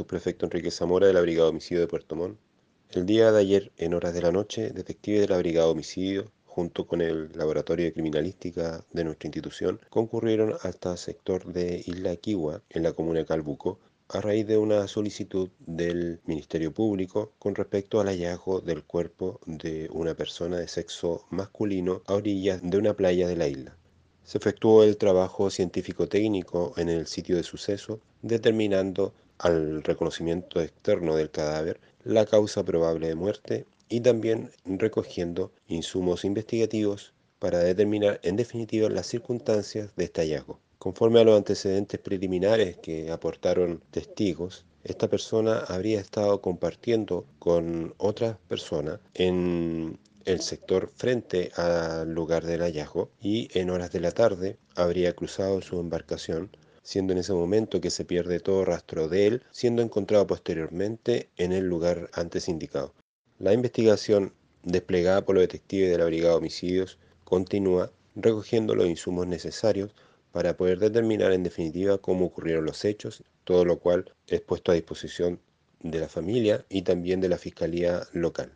subprefecto Enrique Zamora de la Brigada de Homicidio de Puerto Montt. El día de ayer, en horas de la noche, detectives de la Brigada de Homicidio, junto con el Laboratorio de Criminalística de nuestra institución, concurrieron hasta el sector de Isla Kiwa, en la comuna de Calbuco, a raíz de una solicitud del Ministerio Público con respecto al hallazgo del cuerpo de una persona de sexo masculino a orillas de una playa de la isla. Se efectuó el trabajo científico-técnico en el sitio de suceso, determinando al reconocimiento externo del cadáver la causa probable de muerte y también recogiendo insumos investigativos para determinar en definitiva las circunstancias de este hallazgo. Conforme a los antecedentes preliminares que aportaron testigos, esta persona habría estado compartiendo con otras personas en el sector frente al lugar del hallazgo y en horas de la tarde habría cruzado su embarcación, siendo en ese momento que se pierde todo rastro de él, siendo encontrado posteriormente en el lugar antes indicado. La investigación desplegada por los detectives de la Brigada de Homicidios continúa recogiendo los insumos necesarios para poder determinar en definitiva cómo ocurrieron los hechos, todo lo cual es puesto a disposición de la familia y también de la Fiscalía local.